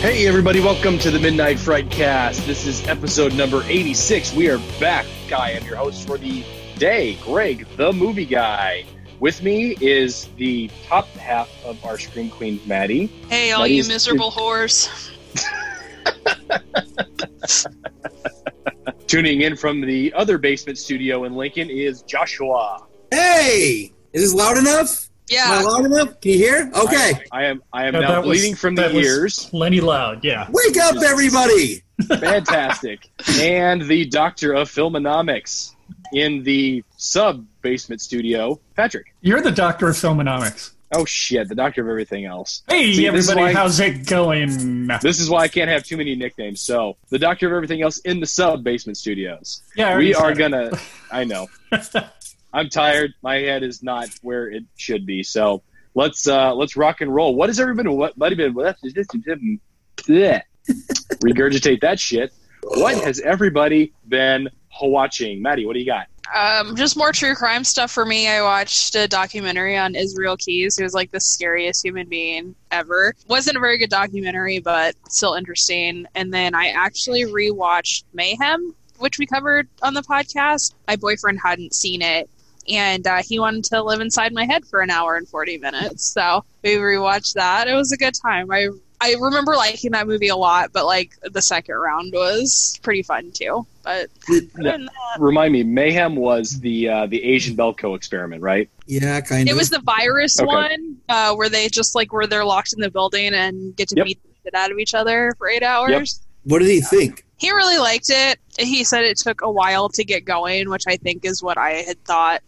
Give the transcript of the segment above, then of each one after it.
Hey, everybody, welcome to the Midnight Fright Cast. This is episode number 86. We are back. Guy, I'm your host for the day, Greg, the movie guy. With me is the top half of our Scream Queen, Maddie. Hey, all Maddie you miserable whores. Tuning in from the other basement studio in Lincoln is Joshua. Hey, is this loud enough? Am I Yeah, loud enough? Can you hear? Okay, I, I am I am Yeah, now that was- bleeding from the that was ears. Plenty loud, yeah. wake up, everybody! Fantastic. and the doctor of filmonomics in the sub basement studio, Patrick. You're the doctor of filmonomics. Oh shit, the doctor of everything else. Hey, See, everybody, why- how's it going? This is why I can't have too many nicknames. So, the doctor of everything else in the sub basement studios. Yeah, we are gonna. I know. I'm tired. My head is not where it should be. So let's uh let's rock and roll. What has everybody what might been what regurgitate that shit. What has everybody been watching? Maddie, what do you got? um, just more true crime stuff for me. I watched a documentary on Israel Keyes, who was like the scariest human being ever. Wasn't a very good documentary, but still interesting. And then I actually rewatched Mayhem, which we covered on the podcast. My boyfriend hadn't seen it. And uh, he wanted to live inside my head for an hour and 40 minutes. So we rewatched that. It was a good time. I I remember liking that movie a lot, but like the second round was pretty fun too. But that, Remind me, Mayhem was the uh, the Asian Belko experiment, right? Yeah, kind of. it was the virus Okay. one uh, where they just like where they're locked in the building and get to Yep. beat the shit out of each other for eight hours. what did he think? He really liked it. He said it took a while to get going, which I think is what I had thought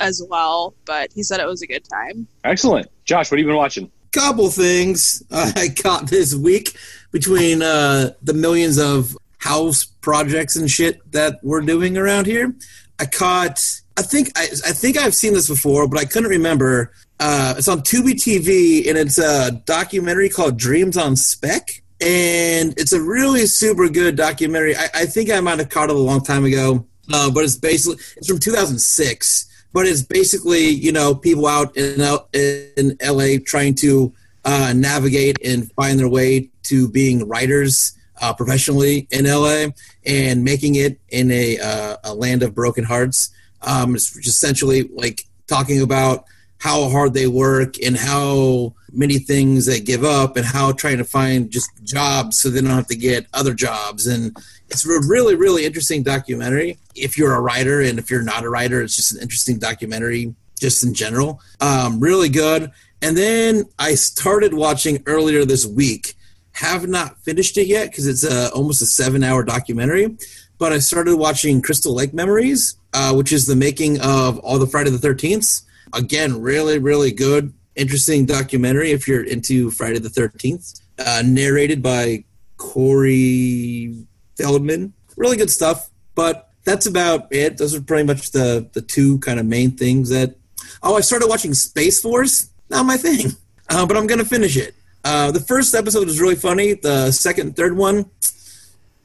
as well. But he said it was a good time. Excellent. Josh, what have you been watching? Couple things I caught this week between uh, the millions of house projects and shit that we're doing around here. I caught. I think I, I think I've seen this before, but I couldn't remember. Uh, it's on Tubi TV, and it's a documentary called Dreams on Spec, and it's a really super good documentary. I, I think I might have caught it a long time ago, uh, but it's basically it's from 2006. But it's basically you know people out in L- in LA trying to uh, navigate and find their way to being writers uh, professionally in LA and making it in a, uh, a land of broken hearts. Um, it's essentially like talking about how hard they work and how many things they give up and how trying to find just jobs so they don't have to get other jobs. And it's a really, really interesting documentary. If you're a writer and if you're not a writer, it's just an interesting documentary just in general. Um, really good. And then I started watching earlier this week. Have not finished it yet because it's a, almost a seven hour documentary. But I started watching Crystal Lake Memories, uh, which is the making of all the Friday the 13th. Again, really, really good, interesting documentary if you're into Friday the 13th. Uh, narrated by Corey Feldman. Really good stuff. But that's about it. Those are pretty much the, the two kind of main things that. Oh, I started watching Space Force. Not my thing, uh, but I'm going to finish it. Uh, the first episode was really funny. The second and third one,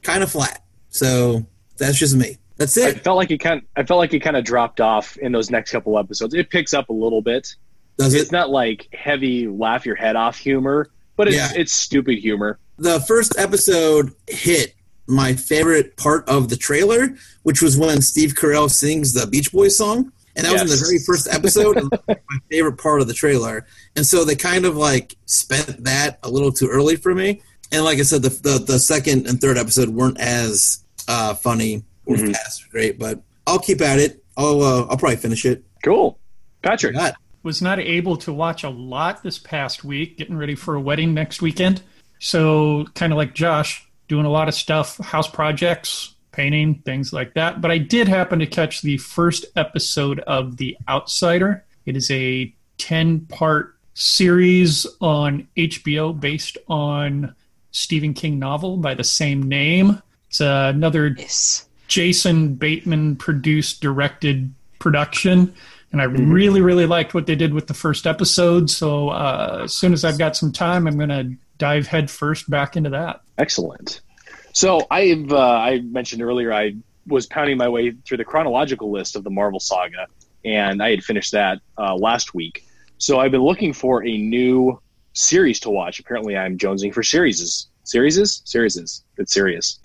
kind of flat. So that's just me. That's I it. felt like it kind. I felt like it kind of dropped off in those next couple episodes. It picks up a little bit. Does It's it? not like heavy laugh your head off humor, but it's Yeah. it's stupid humor. The first episode hit my favorite part of the trailer, which was when Steve Carell sings the Beach Boys song. And that was in the very first episode. and my favorite part of the trailer. And so they kind of like spent that a little too early for me. And like I said, the the, the second and third episode weren't as uh, funny or Mhm. fast great, but I'll keep at it. I'll uh, I'll probably finish it. Cool, Patrick. Not. Was not able to watch a lot this past week, getting ready for a wedding next weekend. So, kind of like Josh, doing a lot of stuff, house projects, painting, things like that. But I did happen to catch the first episode of The Outsider. It is a 10 part series on HBO based on Stephen King novel by the same name. It's another Yes. Jason Bateman produced, directed production. And I really, really liked what they did with the first episode. So uh, as soon as I've got some time, I'm going to dive headfirst back into that. Excellent. So I've uh, I mentioned earlier I was pounding my way through the chronological list of the Marvel saga, and I had finished that uh, last week. So I've been looking for a new series to watch. Apparently, I'm jonesing for series. Series? Series. It's serious.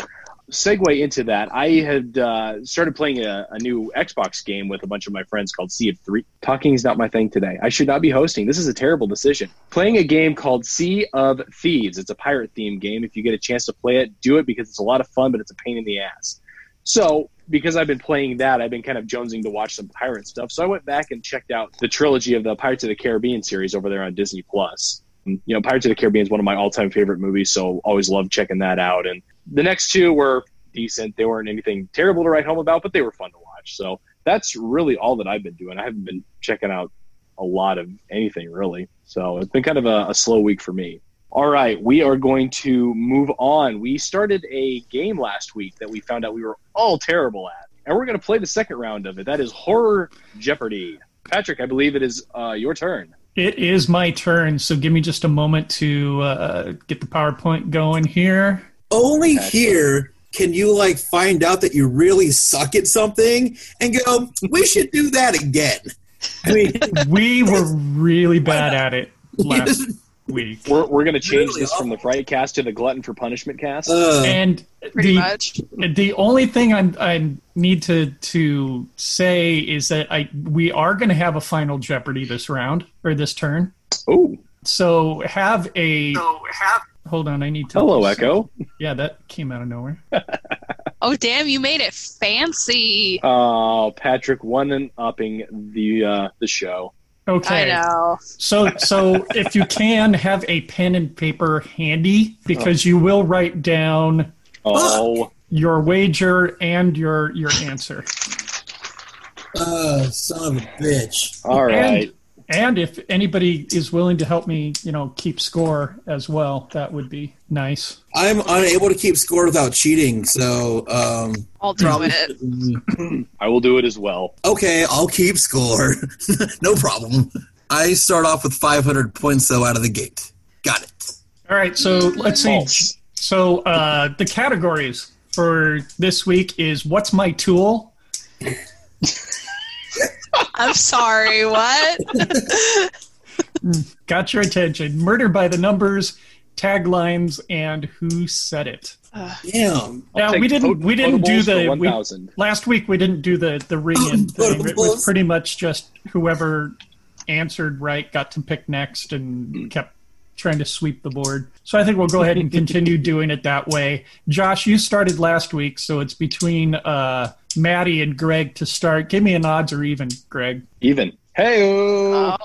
Segue into that, I had uh, started playing a, a, new Xbox game with a bunch of my friends called Sea of Three. Talking is not my thing today. I should not be hosting. This is a terrible decision. Playing a game called Sea of Thieves. It's a pirate themed game. If you get a chance to play it, do it because it's a lot of fun, but it's a pain in the ass. So, because I've been playing that, I've been kind of jonesing to watch some pirate stuff. So I went back and checked out the trilogy of the Pirates of the Caribbean series over there on Disney Plus. You know, Pirates of the Caribbean is one of my all-time favorite movies, so always love checking that out. And the next two were decent. They weren't anything terrible to write home about, but they were fun to watch. So that's really all that I've been doing. I haven't been checking out a lot of anything really. So it's been kind of a, a slow week for me. All right, we are going to move on. We started a game last week that we found out we were all terrible at, and we're going to play the second round of it. That is Horror Jeopardy. Patrick, I believe it is uh, your turn. It is my turn, so give me just a moment to uh, get the PowerPoint going here. Only here can you like find out that you really suck at something and go, we should do that again. I mean, we were really bad at it last week. We're, we're going to change really this awful. from the Fright cast to the Glutton for Punishment cast. Uh, and pretty the, much. The only thing I, I need to to say is that I we are going to have a final Jeopardy this round or this turn. Oh. So have a so have Hold on, I need to. Hello, Echo. Yeah, that came out of nowhere. oh, damn! You made it fancy. Oh, uh, Patrick, one and upping the uh, the show. Okay. I know. So, so if you can have a pen and paper handy, because oh. you will write down oh. your wager and your your answer. Uh, son of a bitch. All right. And, and if anybody is willing to help me, you know, keep score as well, that would be nice. I'm unable to keep score without cheating, so um, I'll do it. I will do it as well. Okay, I'll keep score. no problem. I start off with 500 points though out of the gate. Got it. All right, so let's see. False. So uh, the categories for this week is what's my tool. I'm sorry, what? Got your attention. Murder by the numbers, taglines, and who said it. Damn. Now we didn't we didn't do the we, last week we didn't do the the ring in thing. It was pretty much just whoever answered right got to pick next and kept trying to sweep the board. So I think we'll go ahead and continue doing it that way. Josh, you started last week, so it's between uh, Maddie and Greg to start. Give me an odds or even, Greg. Even. Hey. Oh.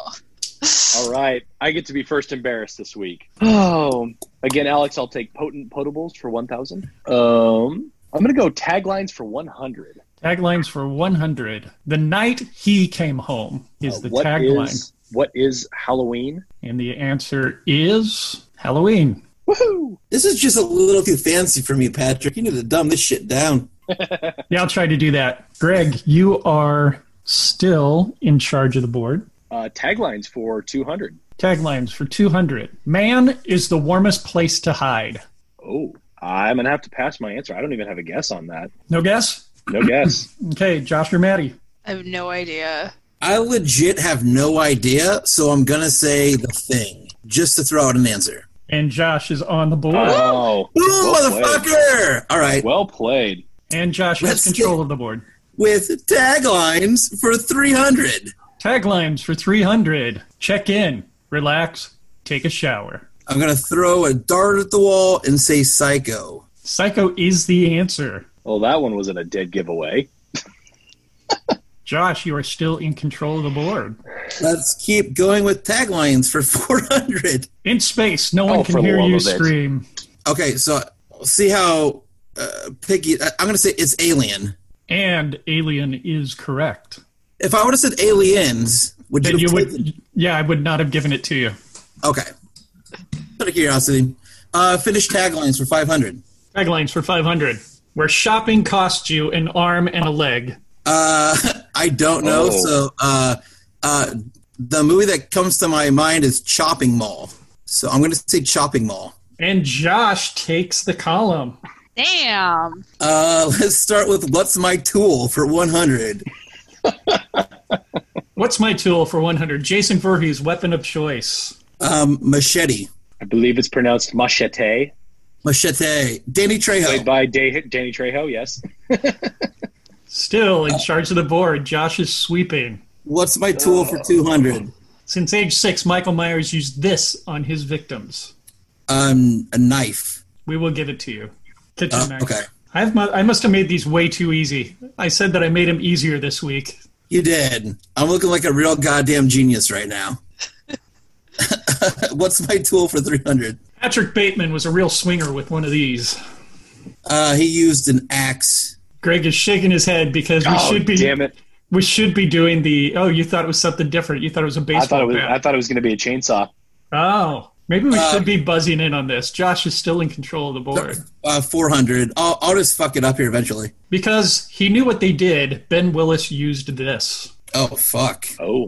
All right. I get to be first embarrassed this week. Oh. Again, Alex, I'll take potent potables for 1,000. Um, I'm going to go taglines for 100. Taglines for 100. The night he came home is uh, the tagline. Is, what is Halloween? And the answer is Halloween. Woohoo! This is just a little too fancy for me, Patrick. You need to dumb this shit down. Yeah, I'll try to do that. Greg, you are still in charge of the board. Uh, taglines for 200. Taglines for 200. Man is the warmest place to hide. Oh, I'm going to have to pass my answer. I don't even have a guess on that. No guess? No guess. okay, Josh or Maddie? I have no idea. I legit have no idea, so I'm going to say the thing just to throw out an answer. And Josh is on the board. Oh, Ooh, well motherfucker! All right. Well played. And Josh Let's has control of the board. With taglines for 300. Taglines for 300. Check in, relax, take a shower. I'm going to throw a dart at the wall and say psycho. Psycho is the answer. Well, that one wasn't a dead giveaway. Josh, you are still in control of the board. Let's keep going with taglines for 400. In space, no one oh, can hear you scream. Okay, so see how uh, picky. I'm going to say it's Alien. And Alien is correct. If I would have said Aliens, would you? you would, yeah, I would not have given it to you. Okay. Out of curiosity, uh, finish taglines for 500. Taglines for 500. where shopping costs you an arm and a leg? Uh, I don't know. Oh. So, uh, uh, the movie that comes to my mind is Chopping Mall. So I'm going to say Chopping Mall. And Josh takes the column. Damn. Uh, let's start with What's My Tool for 100. What's my tool for 100? Jason Voorhees, weapon of choice. Um, machete. I believe it's pronounced machete, Machete. Danny Trejo. played Trejo. by Da- Danny Trejo. Yes. Still in charge of the board, Josh is sweeping. What's my tool for 200? Since age six, Michael Myers used this on his victims. Um, a knife. We will give it to you. Kitchen Uh, knife. okay. I've, mu- I must have made these way too easy. I said that I made them easier this week. You did. I'm looking like a real goddamn genius right now. What's my tool for 300? Patrick Bateman was a real swinger with one of these. Uh, he used an axe. Greg is shaking his head because we oh, should be damn it! we should be doing the. Oh, you thought it was something different. You thought it was a baseball I thought it was. bat. I thought it was going to be a chainsaw. Oh, maybe we Uh, should be buzzing in on this. Josh is still in control of the board Uh, 400. I'll, I'll just fuck it up here eventually. because he knew what they did. Ben Willis used this. Oh, fuck. Oh,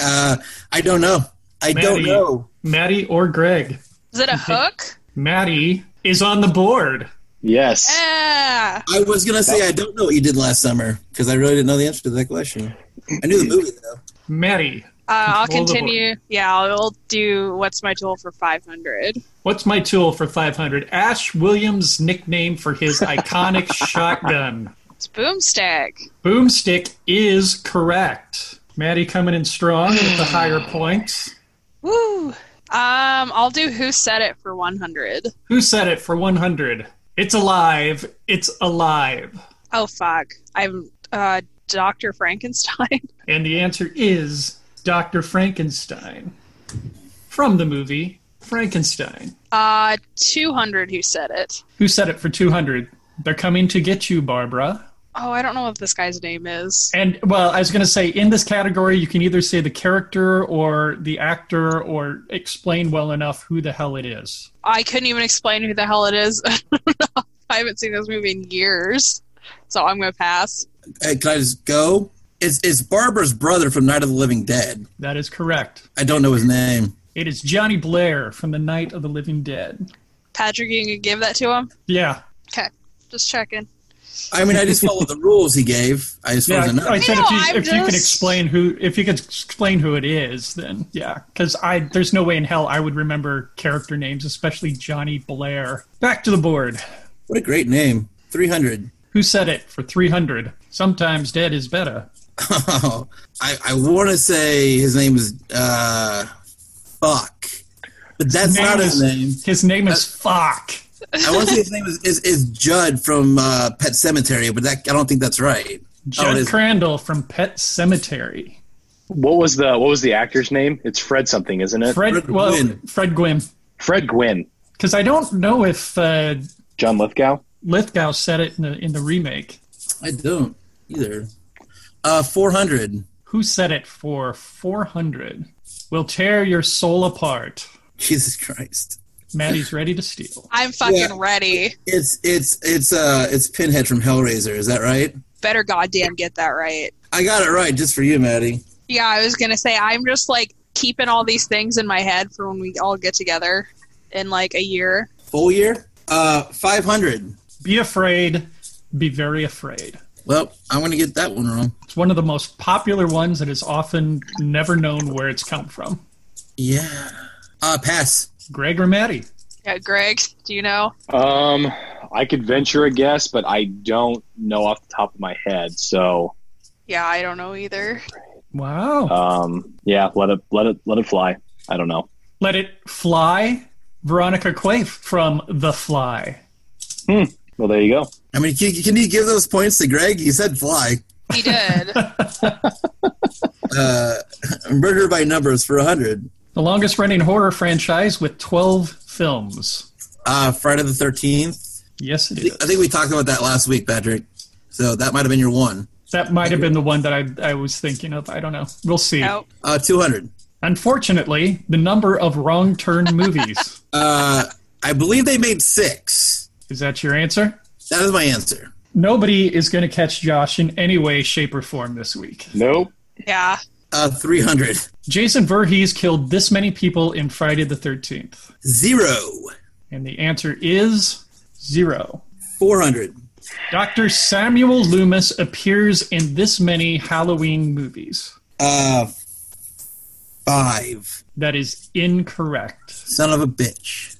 uh, I don't know. I don't know. Maddie or Greg? Is it a hook? Maddie is on the board. yes. Ah. I was going to say I don't know what you did last summer because I really didn't know the answer to that question. I knew the movie, though. Maddie, Uh, I'll continue. Yeah, I'll do what's my tool for 500. what's my tool for 500? Ash Williams' nickname for his iconic shotgun. It's boomstick. Boomstick is correct. Maddie coming in strong with the higher points. Woo. Um, I'll do who said it for 100. Who said it for 100? It's alive. It's alive. Oh fuck. I'm uh Dr. Frankenstein. And the answer is Dr. Frankenstein from the movie Frankenstein. Uh 200 who said it. Who said it for 200? They're coming to get you, Barbara. Oh, I don't know what this guy's name is. And, well, I was going to say, in this category, you can either say the character or the actor or explain well enough who the hell it is. I couldn't even explain who the hell it is. I haven't seen this movie in years. So I'm going to pass. Hey, can I just go? It's, it's Barbara's brother from Night of the Living Dead. That is correct. I don't know his name. It is Johnny Blair from The Night of the Living Dead. Patrick, you can give that to him? Yeah. Okay. Just checking. I mean, I just followed the rules he gave, as far Yeah, as I. I said I if know, you I'm if you can explain who if you could explain who it is, then yeah, because I there's no way in hell I would remember character names, especially Johnny Blair. Back to the board. What a great name. 300. Who said it for three hundred? Sometimes dead is better. Oh, I, I want to say his name is uh, Fuck, but that's His not his is- name. His name is Fuck. I want to say his name is, is, is Jud from uh, Pet Sematary, but that I don't think that's right. Oh, Jud is. Crandall from Pet Sematary. What was the What was the actor's name? It's Fred something, isn't it? Fred, Fred well, Gwynne. Fred Gwynne. Fred Gwynne. Because I don't know if uh, John Lithgow. Lithgow said it in the in the remake. I don't either. Uh, 400. Who said it for four hundred? Will tear your soul apart. Jesus Christ. Maddie's ready to steal. I'm fucking Yeah. ready. It's it's it's uh it's Pinhead from Hellraiser. Is that right? Better goddamn get that right. I got it right just for you, Maddie. Yeah, I was going to say, I'm just like keeping all these things in my head for when we all get together in like a year. Full year. Uh, 500. Be afraid. Be very afraid. Well, I'm gonna get that one wrong. It's one of the most popular ones that is often never known where it's come from. Yeah. Uh, pass. Greg or Maddie? Yeah, Greg, do you know? Um, I could venture a guess, but I don't know off the top of my head. So, Yeah, I don't know either. Wow. um, yeah, let it let it let it fly. I don't know. Let it fly. Veronica Quaife from The Fly. Well, there you go. I mean, can, can you give those points to Greg? He said fly. He did. Uh, murder by numbers for 100. The longest running horror franchise with 12 films. Uh, Friday the 13th. Yes, it I think- is. I think we talked about that last week, Patrick. So that might have been your one. That might have been the one that I, I was thinking of. I don't know. We'll see. oh, Uh, 200. Unfortunately, the number of wrong turn movies. Uh, I believe they made six. Is that your answer? That is my answer. Nobody is going to catch Josh in any way, shape, or form this week. Nope. Yeah. Uh, 300. Jason Voorhees killed this many people in Friday the 13th. Zero. And the answer is zero. 400. Dr. Samuel Loomis appears in this many Halloween movies. Uh, five. That is incorrect. Son of a bitch.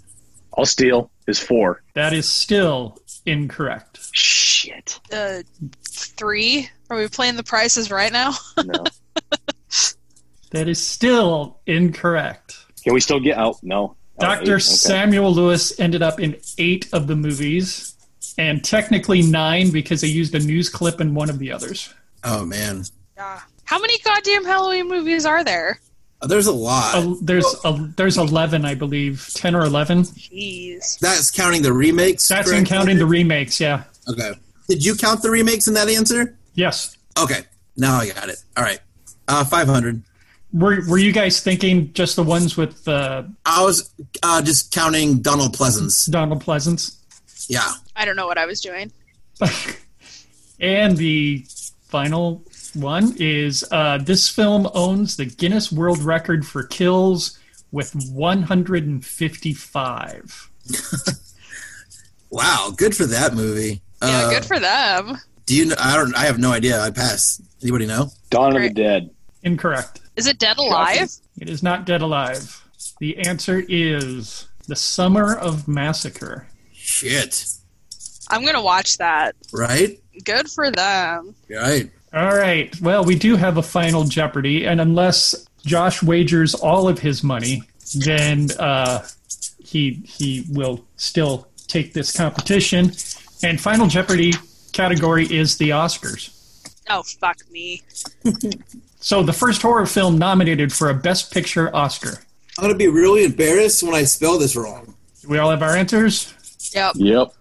I'll steal is four. That is still incorrect. Shit. Uh, three. Are we playing the prices right now? No. That is still incorrect. Can we still get out? No. Oh, Dr. eight? Okay. Samuel Loomis ended up in eight of the movies, and technically nine because they used a news clip in one of the others. Oh, man. Yeah. How many goddamn Halloween movies are there? There's a lot. There's a, there's eleven, I believe, ten or eleven. Jeez. That's counting the remakes. That's in counting the remakes. Yeah. Okay. Did you count the remakes in that answer? Yes. Okay. Now I got it. All right. Uh, 500. Were Were you guys thinking just the ones with uh, I was uh, just counting Donald Pleasence. Donald Pleasence? Yeah. I don't know what I was doing. and the final one is uh, this film owns the Guinness World Record for kills with 155. Wow. Good for that movie. Yeah, Uh, good for them. Do you? Know, I don't. I have no idea. I pass. Anybody know? Dawn of the Dead. Incorrect. Is it Dead Alive? It is not Dead Alive. The answer is The Summer of Massacre. Shit. I'm gonna watch that. Right. Good for them. Right. All right. Well, we do have a final Jeopardy, and unless Josh wagers all of his money, then uh, he he will still take this competition. And final Jeopardy category is the Oscars. Oh fuck me. So the first horror film nominated for a Best Picture Oscar. I'm gonna be really embarrassed when I spell this wrong. Do we all have our answers? Yep. Yep.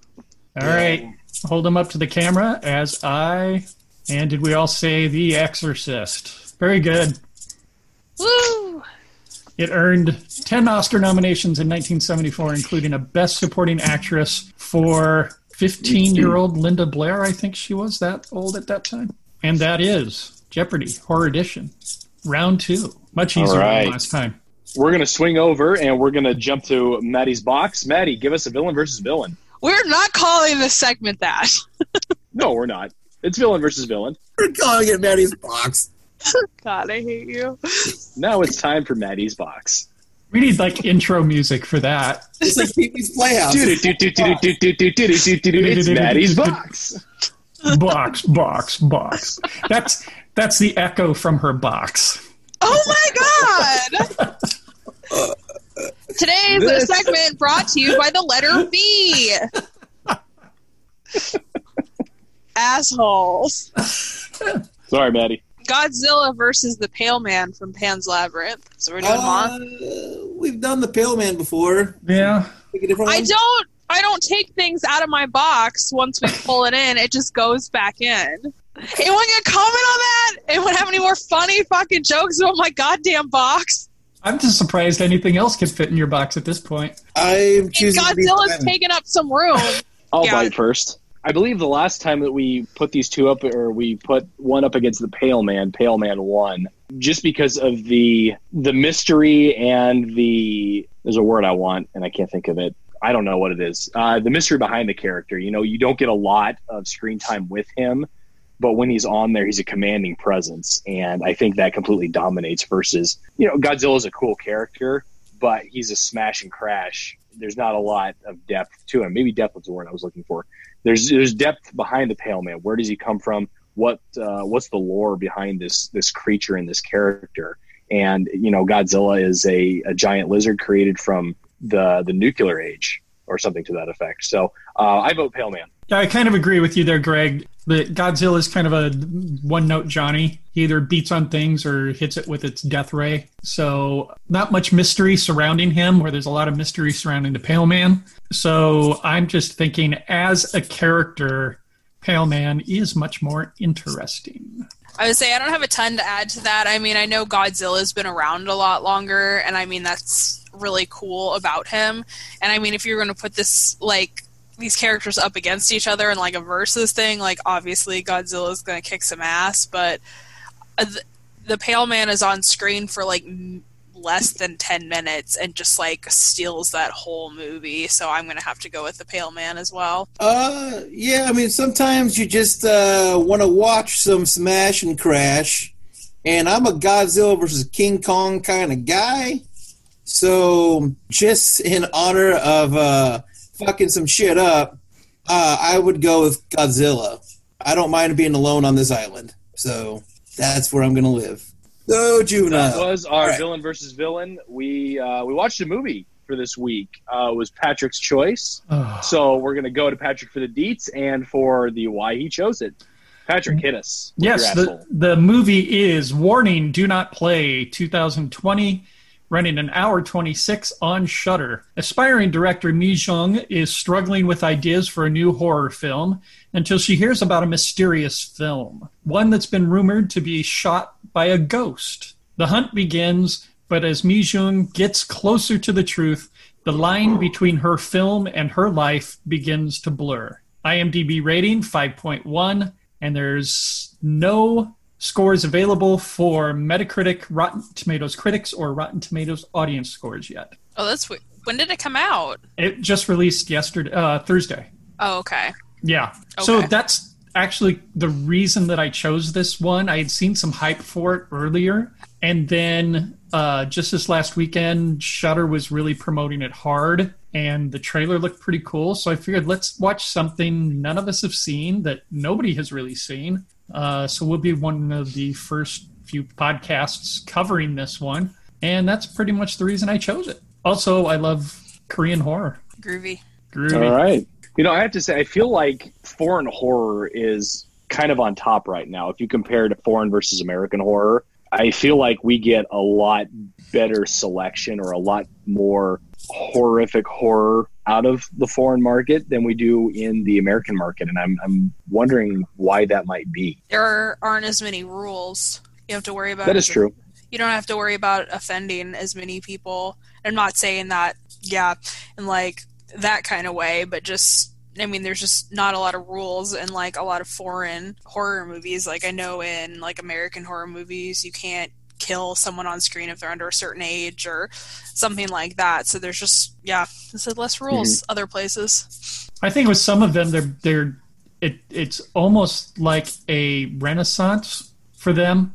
All right. Hold them up to the camera as I. And did we all say The Exorcist? Very good. Woo! It earned 10 Oscar nominations in 1974, including a Best Supporting Actress for 15 year old Linda Blair. I think she was that old at that time. And that is Jeopardy, Horror Edition, round two. Much easier right. than last time. We're gonna swing over and we're gonna jump to Maddie's box. Maddie, give us a villain versus villain. We're not calling this segment that. No, we're not. It's villain versus villain. We're calling it Maddie's box. God, I hate you. Now it's time for Maddie's box. We need like intro music for that. It's like Pee Wee's Playhouse. It's Maddie's box. Box, box, box. That's that's the echo from her box. Oh my god! Today's This- segment brought to you by the letter B. Assholes. Sorry, Maddie. Godzilla versus the Pale Man from Pan's Labyrinth. So we're doing Uh, Mon- we've done the Pale Man before. Yeah. Pick a different I don't. I don't take things out of my box once we pull it in. It just goes back in. Anyone gonna comment on that? Anyone have any more funny fucking jokes about my goddamn box? I'm just surprised anything else can fit in your box at this point. I'm choosing to be Godzilla's silent. taking up some room. I'll Yeah. bite first. I believe the last time that we put these two up, or we put one up against the Pale Man, Pale Man won, just because of the the mystery and the there's a word I want and I can't think of it. I don't know what it is. Uh, the mystery behind the character. You know, you don't get a lot of screen time with him, but when he's on there, he's a commanding presence, and I think that completely dominates. Versus, you know, Godzilla is a cool character, but he's a smash and crash. There's not a lot of depth to him. Maybe depth was the word I was looking for. There's there's depth behind the Pale Man. Where does he come from? What uh, what's the lore behind this this creature and this character? And you know, Godzilla is a, a giant lizard created from the the nuclear age or something to that effect. So uh, I vote Pale Man. Yeah, I kind of agree with you there, Greg. That Godzilla is kind of a one note Johnny. He either beats on things or hits it with its death ray. So, not much mystery surrounding him, where there's a lot of mystery surrounding the Pale Man. So, I'm just thinking as a character, Pale Man is much more interesting. I would say I don't have a ton to add to that. I mean, I know Godzilla's been around a lot longer, and I mean that's really cool about him. And I mean, if you're going to put this like these characters up against each other in like a versus thing, like obviously Godzilla's gonna kick some ass, but uh, the, the Pale Man is on screen for like m- less than 10 minutes and just like steals that whole movie so i'm gonna have to go with the pale man as well Uh, yeah. I mean, sometimes you just uh, want to watch some smash and crash, and I'm a Godzilla versus King Kong kind of guy. So, just in honor of uh, fucking some shit up, uh, I would go with Godzilla. I don't mind being alone on this island, so that's where I'm gonna live. So, That juvenile. was our Right. villain versus villain. We uh, we watched a movie for this week. Uh, it was Patrick's choice. Oh. So we're gonna go to Patrick for the deets and for the why he chose it. Patrick, hit us. Yes, the, the movie is Warning, Do Not Play 2020, running an hour 26 on Shudder. Aspiring director Mi Jung is struggling with ideas for a new horror film until she hears about a mysterious film, one that's been rumored to be shot by a ghost. The hunt begins, but as Mi Jung gets closer to the truth, the line between her film and her life begins to blur. IMDb rating 5.1, and there's no scores available for Metacritic, Rotten Tomatoes critics, or Rotten Tomatoes audience scores yet. oh that's w- when did it come out It just released yesterday, uh, Thursday. oh okay Yeah. Okay. So that's actually the reason that I chose this one. I had seen some hype for it earlier, and then uh, just this last weekend, Shudder was really promoting it hard, and the trailer looked pretty cool. So I figured let's watch something none of us have seen that nobody has really seen. Uh, so we'll be one of the first few podcasts covering this one, and that's pretty much the reason I chose it. Also, I love Korean horror. groovy Groovy. All right. You know, I have to say, I feel like foreign horror is kind of on top right now. If you compare to foreign versus American horror, I feel like we get a lot better selection or a lot more horrific horror out of the foreign market than we do in the American market. And I'm, I'm wondering why that might be. there aren't as many rules you have to worry about That is true. you don't have to worry about offending as many people. I'm not saying that, yeah, in like that kind of way, but just I mean, there's just not a lot of rules in like a lot of foreign horror movies. Like I know in like American horror movies, you can't kill someone on screen if they're under a certain age or something like that. So there's just yeah, there's less rules other places. I think with some of them, they're they're it it's almost like a renaissance for them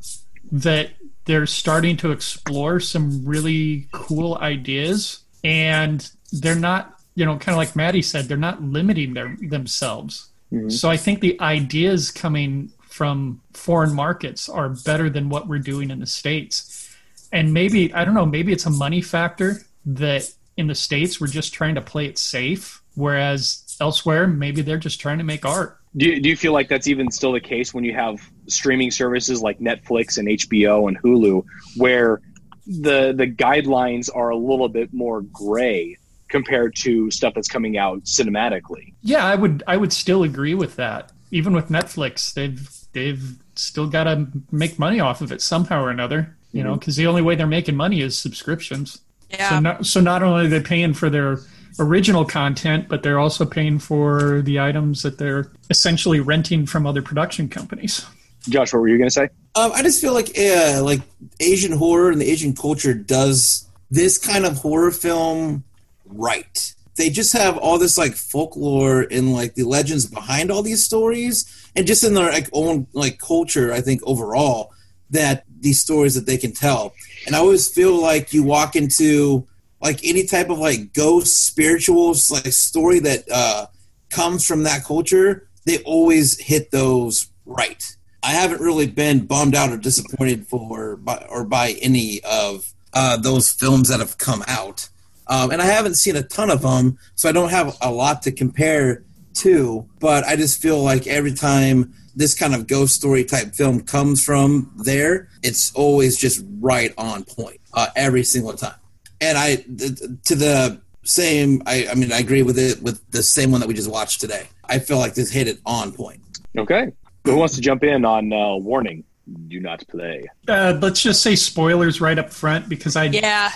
that they're starting to explore some really cool ideas, and they're not you know kind of like Maddie said, they're not limiting their themselves. Mhm. So I think the ideas coming from foreign markets are better than what we're doing in the states. And maybe I don't know, maybe it's a money factor that in the states we're just trying to play it safe, whereas elsewhere maybe they're just trying to make art. Do you, do you feel like that's even still the case when you have streaming services like Netflix and HBO and Hulu, where the the guidelines are a little bit more gray compared to stuff that's coming out cinematically? Yeah, I would I would still agree with that. Even with Netflix, they've they've still got to make money off of it somehow or another. You know, because the only way they're making money is subscriptions. Yeah. So not, so not only are they paying for their original content, but they're also paying for the items that they're essentially renting from other production companies. Josh, what were you going to say? Um, I just feel like uh, like Asian horror and the Asian culture does this kind of horror film right. They just have all this like folklore and like the legends behind all these stories, and just in their like own like culture. I think overall that these stories that they can tell, and I always feel like you walk into like any type of like ghost spirituals like story that uh, comes from that culture. They always hit those right. I haven't really been bummed out or disappointed for by, or by any of uh, those films that have come out, um, and I haven't seen a ton of them, so I don't have a lot to compare to. But I just feel like every time this kind of ghost story type film comes from there, it's always just right on point uh, every single time. And I th- to the same, I, I mean, I agree with it with the same one that we just watched today. I feel like this hit it on point. Okay. Who wants to jump in on uh, warning? Do not play. Uh, let's just say spoilers right up front because I yeah.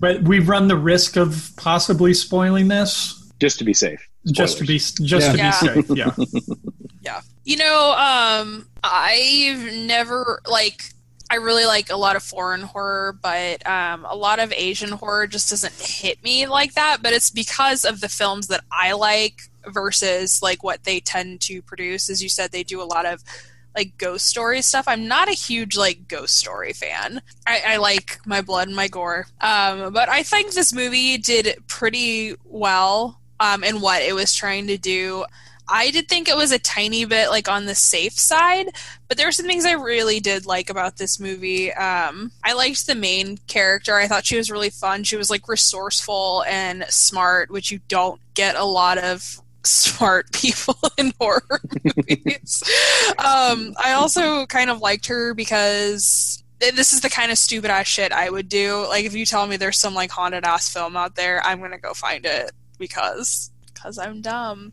but we run the risk of possibly spoiling this. Just to be safe. Just to be just to Yeah. be safe. Yeah. Yeah. You know, um, I've never like I really like a lot of foreign horror, but um, a lot of Asian horror just doesn't hit me like that. But it's because of the films that I like versus like what they tend to produce. As you said, they do a lot of like ghost story stuff. I'm not a huge like ghost story fan. I, I like my blood and my gore, um, but I think this movie did pretty well um, in what it was trying to do. I did think it was a tiny bit like on the safe side, but there were some things I really did like about this movie. Um, I liked the main character. I thought she was really fun. She was like resourceful and smart, which you don't get a lot of smart people in horror movies. um, I also kind of liked her because this is the kind of stupid ass shit I would do. Like if you tell me there's some like haunted ass film out there, I'm gonna go find it because because I'm dumb.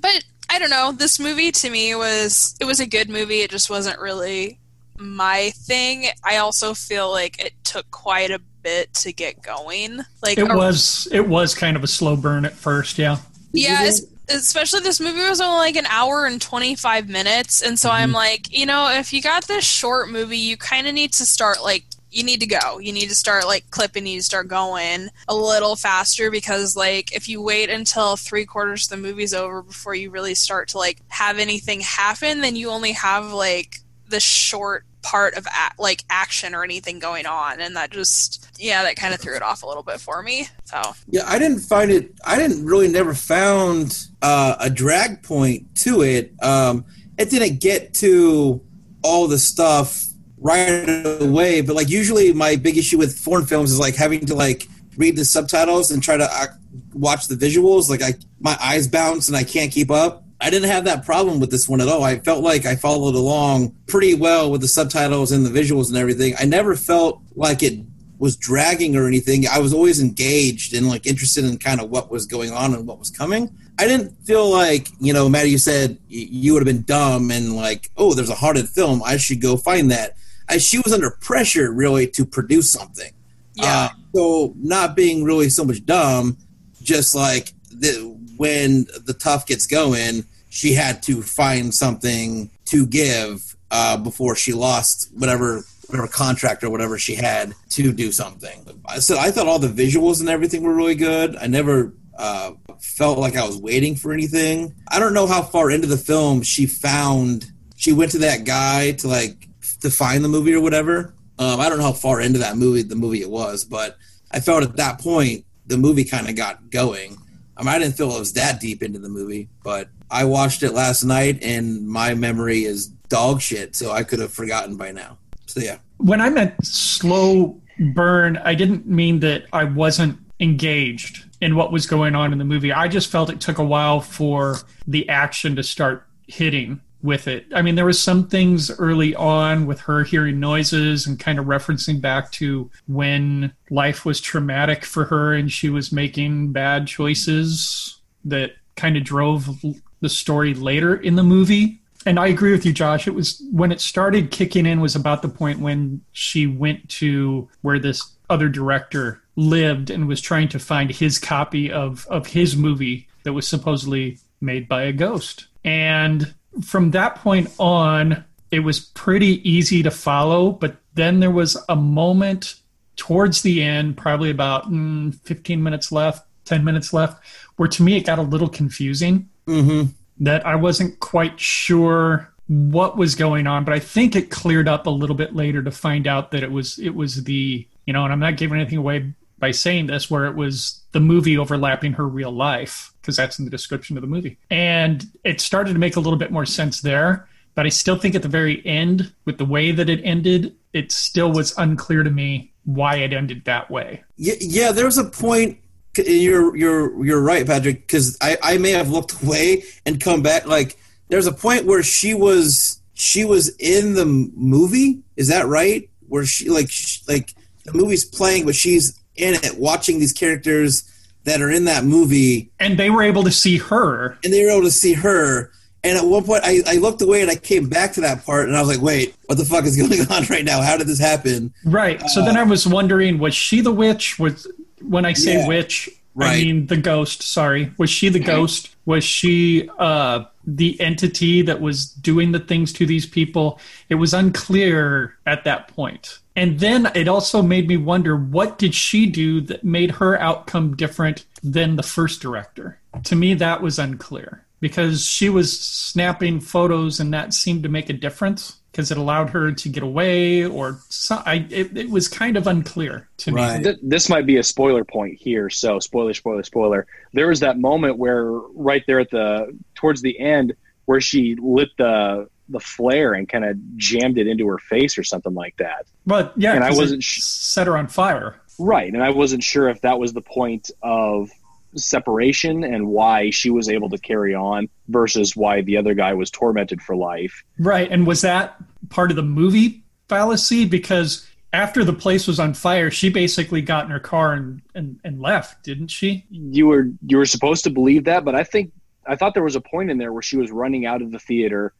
But I don't know. This movie to me was it was a good movie. It just wasn't really my thing. I also feel like it took quite a bit to get going. Like It was it was kind of a slow burn at first. Yeah. yeah, especially this movie was only like an hour and 25 minutes. And so mm-hmm. I'm like, you know, if you got this short movie, you kind of need to start like, you need to go. You need to start like clipping, you need to start going a little faster because, like, if you wait until three quarters of the movie's over before you really start to like have anything happen, then you only have like the short part of a- like action or anything going on. And that just, yeah, that kind of threw it off a little bit for me. So, Yeah, I didn't find it. I didn't really never found uh, a drag point to it. Um, it didn't get to all the stuff right away. But like usually, my big issue with foreign films is like having to like read the subtitles and try to uh, watch the visuals. Like I, my eyes bounce and I can't keep up. I didn't have that problem with this one at all. I felt like I followed along pretty well with the subtitles and the visuals and everything. I never felt like it was dragging or anything. I was always engaged and like interested in kind of what was going on and what was coming. I didn't feel like, you know, Maddie, you said you would have been dumb and like, oh, there's a haunted film. I should go find that. I, she was under pressure really to produce something. yeah. Uh, so not being really so much dumb, just like the, when the tough gets going, she had to find something to give uh, before she lost whatever whatever contract or whatever she had to do something. So I thought all the visuals and everything were really good. I never uh, felt like I was waiting for anything. I don't know how far into the film she found. She went to that guy to like to find the movie or whatever. Um, I don't know how far into that movie the movie it was, but I felt at that point the movie kind of got going. I mean, I didn't feel it was that deep into the movie, but I watched it last night and my memory is dog shit, so I could have forgotten by now. So yeah, When I meant slow burn, I didn't mean that I wasn't engaged in what was going on in the movie. I just felt it took a while for the action to start hitting with it. I mean, there was some things early on with her hearing noises and kind of referencing back to when life was traumatic for her and she was making bad choices that kind of drove the story later in the movie. And I agree with you, Josh. It was when it started kicking in was about the point when she went to where this other director lived and was trying to find his copy of of his movie that was supposedly made by a ghost. And from that point on, it was pretty easy to follow, but then there was a moment towards the end, probably about mm, 15 minutes left, 10 minutes left, where to me it got a little confusing mm-hmm. that I wasn't quite sure what was going on, but I think it cleared up a little bit later to find out that it was it was the you know, and I'm not giving anything away by saying this, where it was the movie overlapping her real life because that's in the description of the movie, and it started to make a little bit more sense there. But I still think at the very end, with the way that it ended, it still was unclear to me why it ended that way. Yeah, yeah, there was a point. You're you're you're right, Patrick. Because I I may have looked away and come back. Like there's a point where she was she was in the movie. Is that right? Where she like sh like the movie's playing, but she's in it, watching these characters that are in that movie, And they were able to see her. and they were able to see her. And at one point, I, I looked away and I came back to that part, and I was like, "Wait, what the fuck is going on right now? How did this happen?" Right. So then I was wondering, was she the witch? Was when I say Yeah. witch, Right. I mean, the ghost. Sorry, was she the ghost? Was she uh, the entity that was doing the things to these people? It was unclear at that point. And then it also made me wonder what did she do that made her outcome different than the first director? To me, that was unclear because she was snapping photos and that seemed to make a difference because it allowed her to get away or so, I, it, it was kind of unclear to Right. me. Th- this might be a spoiler point here. So spoiler, spoiler, spoiler. There was that moment where right there at the towards the end where she lit the the flare and kind of jammed it into her face or something like that. But yeah, And I wasn't sh- set her on fire. Right, and I wasn't sure if that was the point of separation and why she was able to carry on versus why the other guy was tormented for life. Right. And was that part of the movie fallacy? Because after the place was on fire, she basically got in her car and, and, and left, didn't she? You were you were supposed to believe that, but I think I thought there was a point in there where she was running out of the theater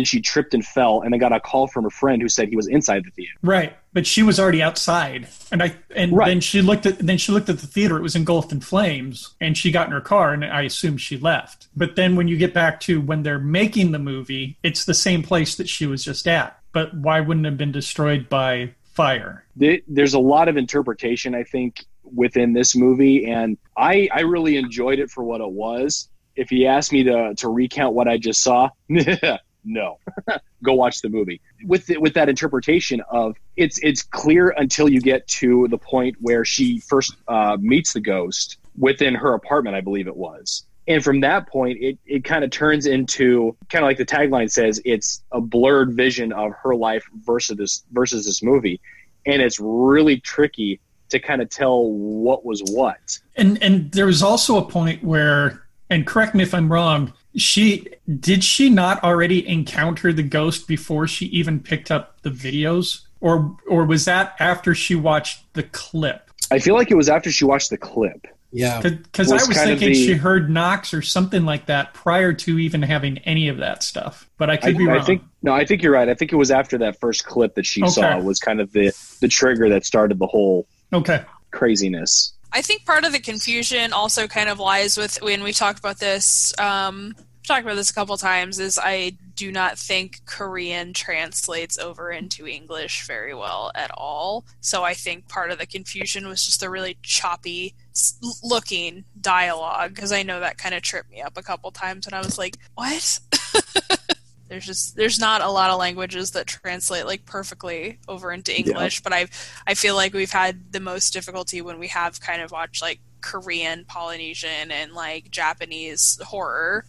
and she tripped and fell and then got a call from a friend who said he was inside the theater. Right. But she was already outside. And I and Right. then she looked at then she looked at the theater, it was engulfed in flames, and she got in her car and I assume she left. But then when you get back to when they're making the movie, it's the same place that she was just at. But why wouldn't it have been destroyed by fire? There's a lot of interpretation I think within this movie and I I really enjoyed it for what it was. If you ask me to to recount what I just saw, no. Go watch the movie. With the, with that interpretation of it's it's clear until you get to the point where she first uh, meets the ghost within her apartment, I believe it was. And from that point, it, it kind of turns into kind of like the tagline says, it's a blurred vision of her life versus this versus this movie, and it's really tricky to kind of tell what was what. And and there was also a point where, and correct me if I'm wrong, she did she not already encounter the ghost before she even picked up the videos, or or was that after she watched the clip? I feel like it was after she watched the clip. Yeah. Because I Was was kind of thinking the- she heard knocks or something like that prior to even having any of that stuff. But I I, could be I wrong. think no, I think you're right. I think it was after that first clip that she Okay. saw was kind of the the trigger that started the whole okay. craziness. I think part of the confusion also kind of lies with when we talked about this. Um, talked about this a couple times. Is I do not think Korean translates over into English very well at all. So I think part of the confusion was just the really choppy looking dialogue because I know that kind of tripped me up a couple times, and I was like, "What?" there's just there's not a lot of languages that translate like perfectly over into English, but I I feel like we've had the most difficulty when we have kind of watched like Korean, Polynesian, and like Japanese horror.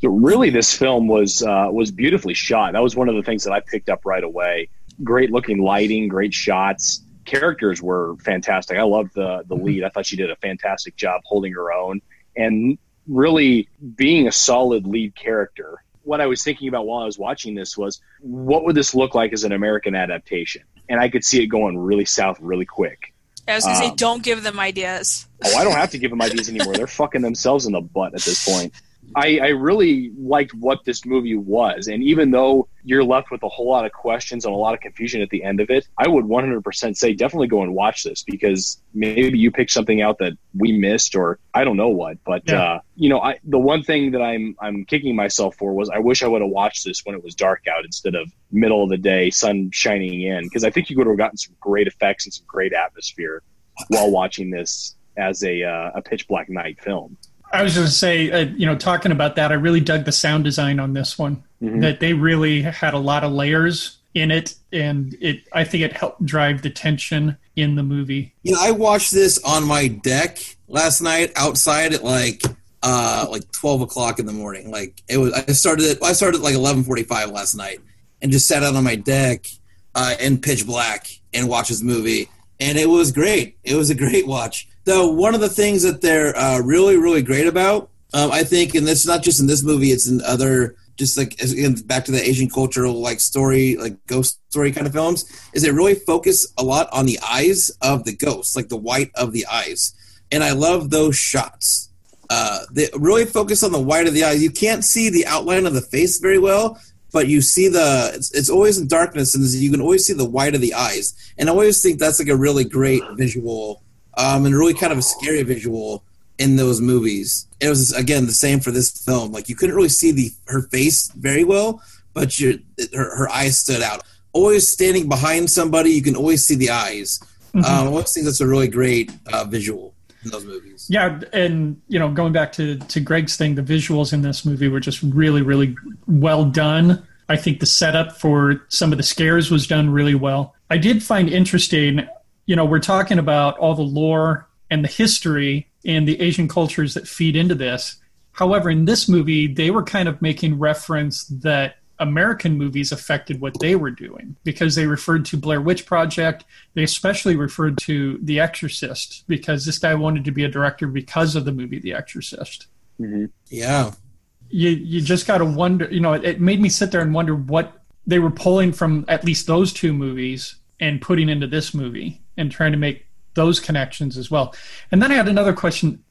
So really, this film was uh, was beautifully shot. That was one of the things that I picked up right away. Great looking lighting, great shots. Characters were fantastic. I loved the the lead. I thought she did a fantastic job holding her own and really being a solid lead character. What I was thinking about while I was watching this was, what would this look like as an American adaptation? And I could see it going really south really quick. I was gonna say, Um, don't give them ideas. Oh, I don't have to give them ideas anymore. They're fucking themselves in the butt at this point. I, I really liked what this movie was, and even though you're left with a whole lot of questions and a lot of confusion at the end of it, I would 100% say definitely go and watch this because maybe you picked something out that we missed, or I don't know what. But Yeah. uh, you know, I the one thing that I'm I'm kicking myself for was I wish I would have watched this when it was dark out instead of middle of the day, sun shining in, because I think you would have gotten some great effects and some great atmosphere while watching this as a uh, a pitch black night film. I was going to say, uh, you know, talking about that, I really dug the sound design on this one. Mhm. That they really had a lot of layers in it, and it. I think it helped drive the tension in the movie. You know, I watched this on my deck last night outside at like uh like twelve o'clock in the morning. Like it was I started it I started at like eleven forty five last night and just sat out on my deck uh in pitch black and watched this movie. And it was great. It was a great watch. Though one of the things that they're uh, really, really great about, um, I think, and it's not just in this movie, it's in other just like again back to the Asian cultural like story, like ghost story kind of films, is they really focus a lot on the eyes of the ghosts, like the white of the eyes, and I love those shots. Uh, they really focus on the white of the eyes. You can't see the outline of the face very well, but you see the. It's, it's always in darkness, and you can always see the white of the eyes. And I always think that's like a really great visual, um, and really kind of a scary visual in those movies. It was again the same for this film. Like you couldn't really see the her face very well, but your her, her eyes stood out. Always standing behind somebody, you can always see the eyes. Mm-hmm. Um, I always think that's a really great uh, visual in those movies. Yeah, and you know, going back to to Greg's thing, the visuals in this movie were just really, really well done. I think the setup for some of the scares was done really well. I did find interesting, you know, we're talking about all the lore and the history and the Asian cultures that feed into this. However, in this movie, they were kind of making reference that American movies affected what they were doing because they referred to Blair Witch Project. They especially referred to The Exorcist because this guy wanted to be a director because of the movie The Exorcist. Mhm. Yeah, You you just got to wonder. You know, it, it made me sit there and wonder what they were pulling from at least those two movies and putting into this movie and trying to make those connections as well. And then I had another question.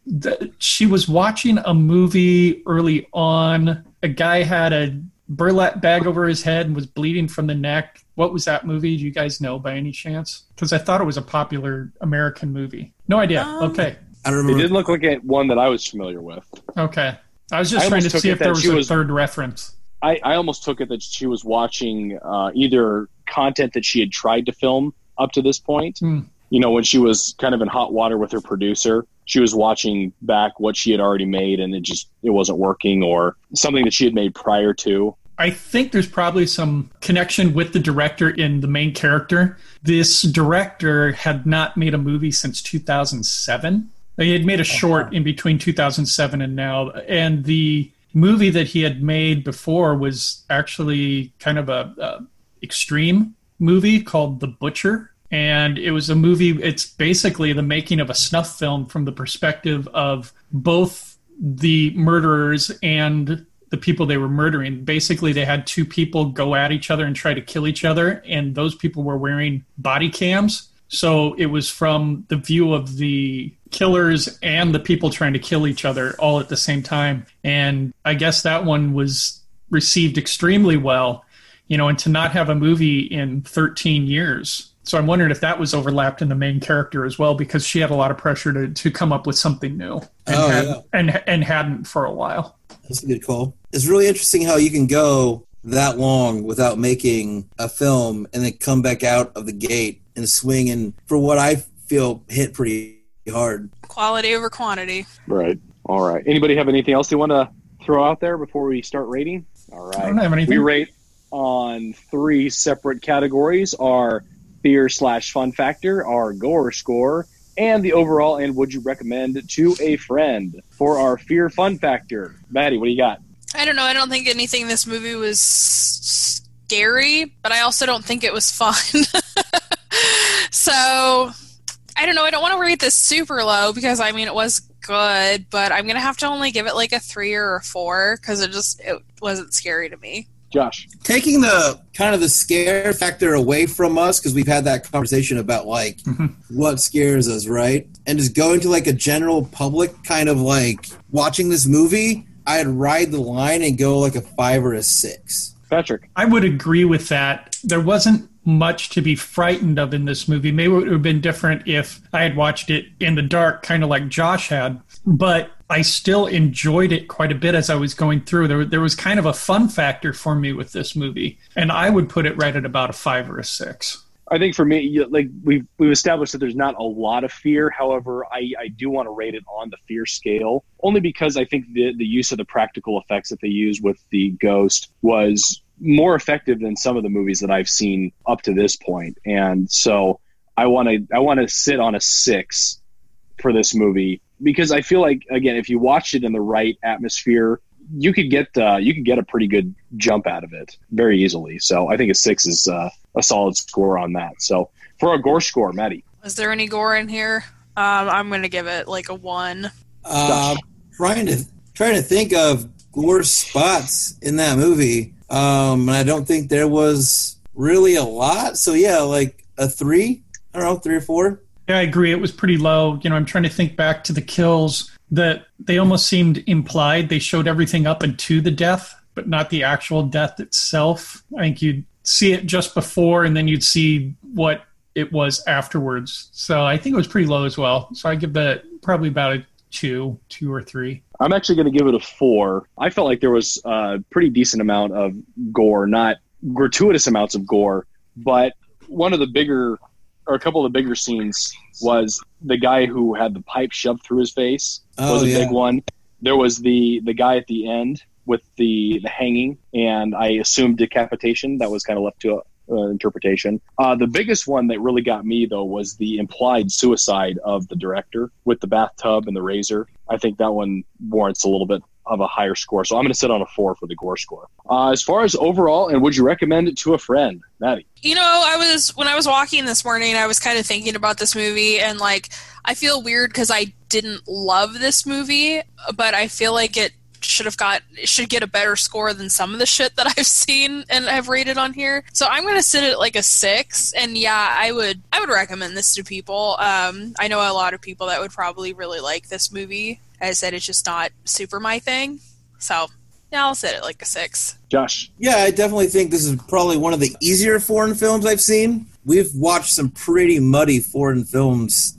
She was watching a movie early on. A guy had a burlap bag over his head and was bleeding from the neck. What was that movie? Do you guys know by any chance? Because I thought it was a popular American movie. No idea. Um, okay. I don't It remember. did look like it, one that I was familiar with. Okay. I was just I trying to see if there was a was- third reference. I, I almost took it that she was watching uh, either content that she had tried to film up to this point. Hmm. You know, when she was kind of in hot water with her producer, she was watching back what she had already made, and it just it wasn't working, or something that she had made prior to. I think there's probably some connection with the director in the main character. This director had not made a movie since 2007. He had made a short in between 2007 and now, and the movie that he had made before was actually kind of a, a extreme movie called The Butcher. And it was a movie, it's basically the making of a snuff film from the perspective of both the murderers and the people they were murdering. Basically, they had two people go at each other and try to kill each other, and those people were wearing body cams. So it was from the view of the killers and the people trying to kill each other all at the same time. And I guess that one was received extremely well, you know, and to not have a movie in 13 years. So I'm wondering if that was overlapped in the main character as well, because she had a lot of pressure to, to come up with something new and, Oh, had, yeah. and, and hadn't for a while. That's a good call. It's really interesting how you can go that long without making a film and then come back out of the gate and swing and for what I feel hit pretty hard. Quality over quantity. Right. All right. Anybody have anything else they want to throw out there before we start rating? All right. I don't have anything. We rate on three separate categories: our fear slash fun factor, our gore score, and the overall. And would you recommend to a friend for our fear fun factor? Maddie, what do you got? I don't know. I don't think anything in this movie was scary, but I also don't think it was fun. so I don't know. I don't want to rate this super low because I mean it was good, but I'm gonna have to only give it like a three or a four because it just it wasn't scary to me. Josh. Taking the kind of the scare factor away from us because we've had that conversation about like Mhm. what scares us, right? And just going to like a general public kind of like watching this movie, I'd ride the line and go like a five or a six. Patrick. I would agree with that. There wasn't much to be frightened of in this movie. Maybe it would have been different if I had watched it in the dark, kind of like Josh had. But I still enjoyed it quite a bit as I was going through. There, there was kind of a fun factor for me with this movie, and I would put it right at about a five or a six. I think for me, like we've we've established that there's not a lot of fear. However, I, I do want to rate it on the fear scale, only because I think the the use of the practical effects that they used with the ghost was more effective than some of the movies that I've seen up to this point. And so I want to I want to sit on a six for this movie because I feel like again, if you watched it in the right atmosphere, you could get uh, you could get a pretty good jump out of it very easily. So I think a six is uh, a solid score on that. So for a gore score, Maddie, is there any gore in here? Um, I'm gonna give it like a one. Uh, trying to trying to think of gore spots in that movie, um, and I don't think there was really a lot. So yeah, like a three. I don't know, three or four. Yeah, I agree. It was pretty low. You know, I'm trying to think back to the kills that they almost seemed implied. They showed everything up into the death, but not the actual death itself. I think you'd see it just before and then you'd see what it was afterwards. So I think it was pretty low as well. So I give that probably about a two, two or three. I'm actually going to give it a four. I felt like there was a pretty decent amount of gore, not gratuitous amounts of gore, but one of the bigger, or a couple of the bigger scenes was the guy who had the pipe shoved through his face Oh, was a yeah. big one. There was the the guy at the end with the the hanging, and I assumed decapitation. That was kind of left to uh, interpretation. Uh, the biggest one that really got me though was the implied suicide of the director with the bathtub and the razor. I think that one warrants a little bit of a higher score. So I'm going to sit on a four for the gore score. Uh, as far as overall, and would you recommend it to a friend, Maddie? You know, I was when I was walking this morning, I was kind of thinking about this movie, and like, I feel weird because I didn't love this movie, but I feel like it should have got should get a better score than some of the shit that I've seen and have rated on here. So I'm gonna sit at like a six, and yeah, I would I would recommend this to people. Um, I know a lot of people that would probably really like this movie. As I said, it's just not super my thing. So yeah, I'll sit it like a six. Josh, Yeah, I definitely think this is probably one of the easier foreign films I've seen. We've watched some pretty muddy foreign films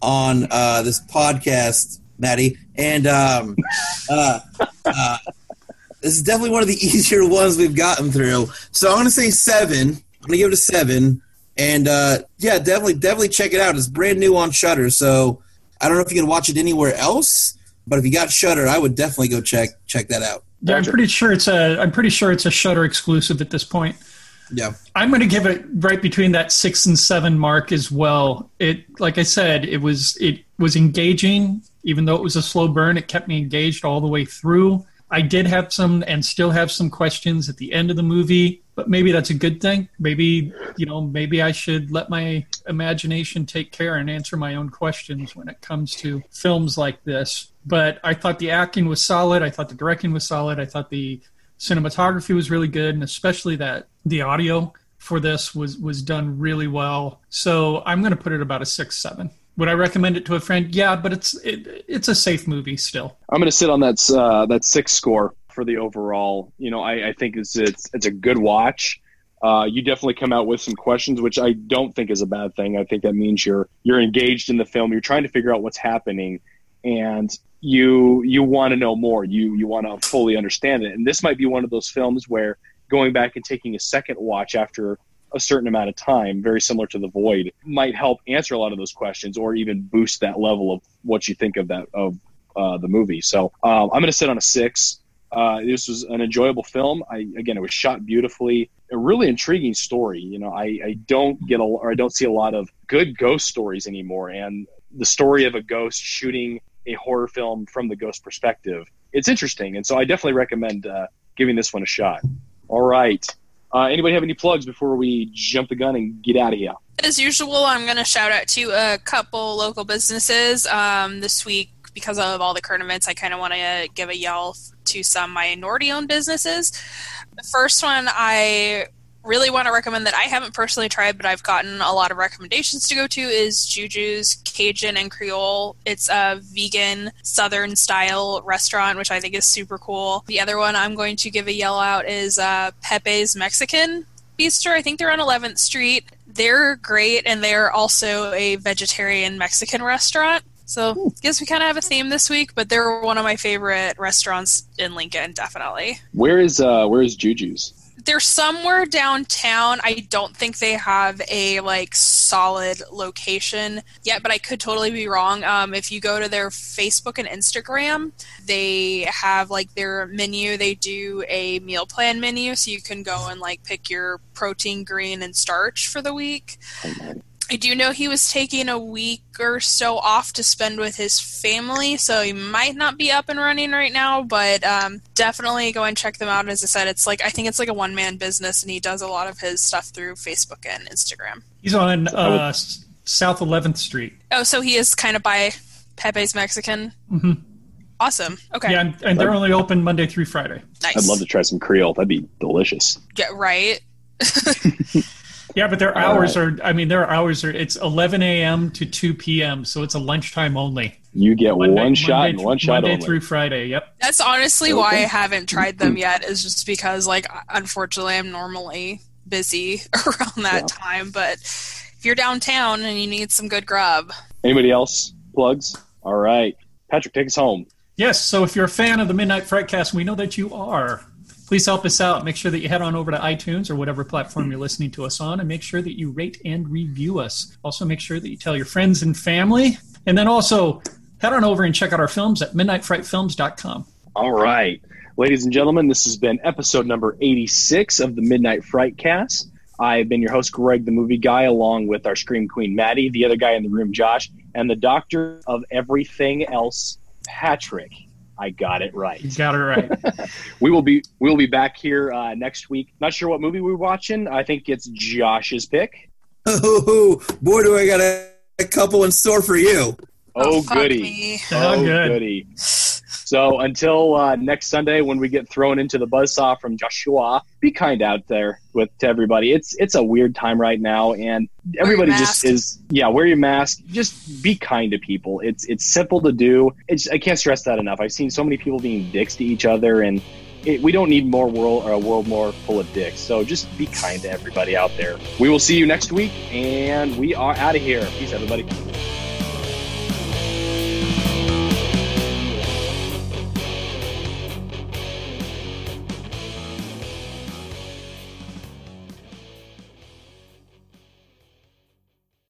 on uh, this podcast, Maddie, and um, uh, uh, this is definitely one of the easier ones we've gotten through. So I'm going to say seven. I'm going to give it a seven, and uh, yeah, definitely, definitely check it out. It's brand new on Shudder, so I don't know if you can watch it anywhere else, but if you got Shudder, I would definitely go check check that out. Yeah, I'm pretty sure it's a. I'm pretty sure it's a Shudder exclusive at this point. Yeah. I'm going to give it right between that six and seven mark as well. It, like I said, it was it was engaging, even though it was a slow burn. It kept me engaged all the way through. I did have some and still have some questions at the end of the movie, but maybe that's a good thing. Maybe you know, maybe I should let my imagination take care and answer my own questions when it comes to films like this. But I thought the acting was solid. I thought the directing was solid. I thought the cinematography was really good, and especially that the audio for this was was done really well. So I'm going to put it about a six seven. Would I recommend it to a friend? Yeah, but it's it, it's a safe movie still. I'm going to sit on that uh, that six score for the overall. You know, I, I think it's it's it's a good watch. Uh, you definitely come out with some questions, which I don't think is a bad thing. I think that means you're you're engaged in the film. You're trying to figure out what's happening, and you you want to know more. You you want to fully understand it. And this might be one of those films where going back and taking a second watch after a certain amount of time, very similar to The Void, might help answer a lot of those questions or even boost that level of what you think of that of uh, the movie. So um, I'm going to sit on a six. Uh, this was an enjoyable film. I again, it was shot beautifully. A really intriguing story. You know, I, I don't get a or I don't see a lot of good ghost stories anymore. And the story of a ghost shooting a horror film from the ghost perspective, it's interesting. And so I definitely recommend uh, giving this one a shot. All right. Uh, anybody have any plugs before we jump the gun and get out of here? As usual, I'm going to shout out to a couple local businesses um, this week because of all the current events. I kind of want to give a yell to some minority-owned businesses. The first one I really want to recommend that I haven't personally tried, but I've gotten a lot of recommendations to go to is Juju's Cajun and Creole. It's a vegan Southern style restaurant, which I think is super cool. The other one I'm going to give a yell out is uh, Pepe's Mexican Bistro. I think they're on 11th Street. They're great, and they're also a vegetarian Mexican restaurant. So I guess we kind of have a theme this week, but they're one of my favorite restaurants in Lincoln, definitely. Where is uh, where is Juju's? They're somewhere downtown. I don't think they have a like solid location yet, but I could totally be wrong. Um, if you go to their Facebook and Instagram, they have like their menu. They do a meal plan menu, so you can go and like pick your protein, green, and starch for the week. Oh, man. I do know he was taking a week or so off to spend with his family, so he might not be up and running right now, but um, definitely go and check them out. As I said, it's like I think it's like a one man business, and he does a lot of his stuff through Facebook and Instagram. He's on uh, South 11th Street. Oh, so he is kind of by Pepe's Mexican. hmm Awesome. Okay. Yeah, and, and they're only open Monday through Friday. nice. I'd love to try some Creole. That'd be delicious. Get right. Yeah, but their All hours are. I mean, their hours are. It's 11 a.m. to 2 p.m. So it's a lunchtime only. You get Monday- one shot Monday and one shot Monday only. through Friday. Yep. That's honestly why I haven't tried them yet. Is just because like unfortunately I'm normally busy around that Yeah. time. But if you're downtown and you need some good grub, Anybody else plugs? All right. Patrick, take us home. Yes, so if you're a fan of the Midnight Frightcast, we know that you are. Please help us out. Make sure that you head on over to iTunes or whatever platform you're listening to us on and make sure that you rate and review us. Also, make sure that you tell your friends and family. And then also head on over and check out our films at midnightfrightfilms.com. All right. Ladies and gentlemen, this has been episode number 86 of the Midnight Fright Cast. I've been your host, Greg, the movie guy, along with our Scream Queen, Maddie, the other guy in the room, Josh, and the doctor of everything else, Patrick. I got it right. You got it right. we will be we will be back here uh, next week. Not sure what movie we're watching. I think it's Josh's pick. Oh boy, do I got a, a couple in store for you. Oh, fuck goody! Oh, Oh, good. goody! So until uh, next Sunday, when we get thrown into the buzzsaw from Joshua, be kind out there with to everybody. It's it's a weird time right now, and everybody just is yeah. Wear your mask. Just be kind to people. It's it's simple to do. It's I can't stress that enough. I've seen so many people being dicks to each other, and it, we don't need more world or a world more full of dicks. So just be kind to everybody out there. We will see you next week, and we are out of here. Peace, everybody.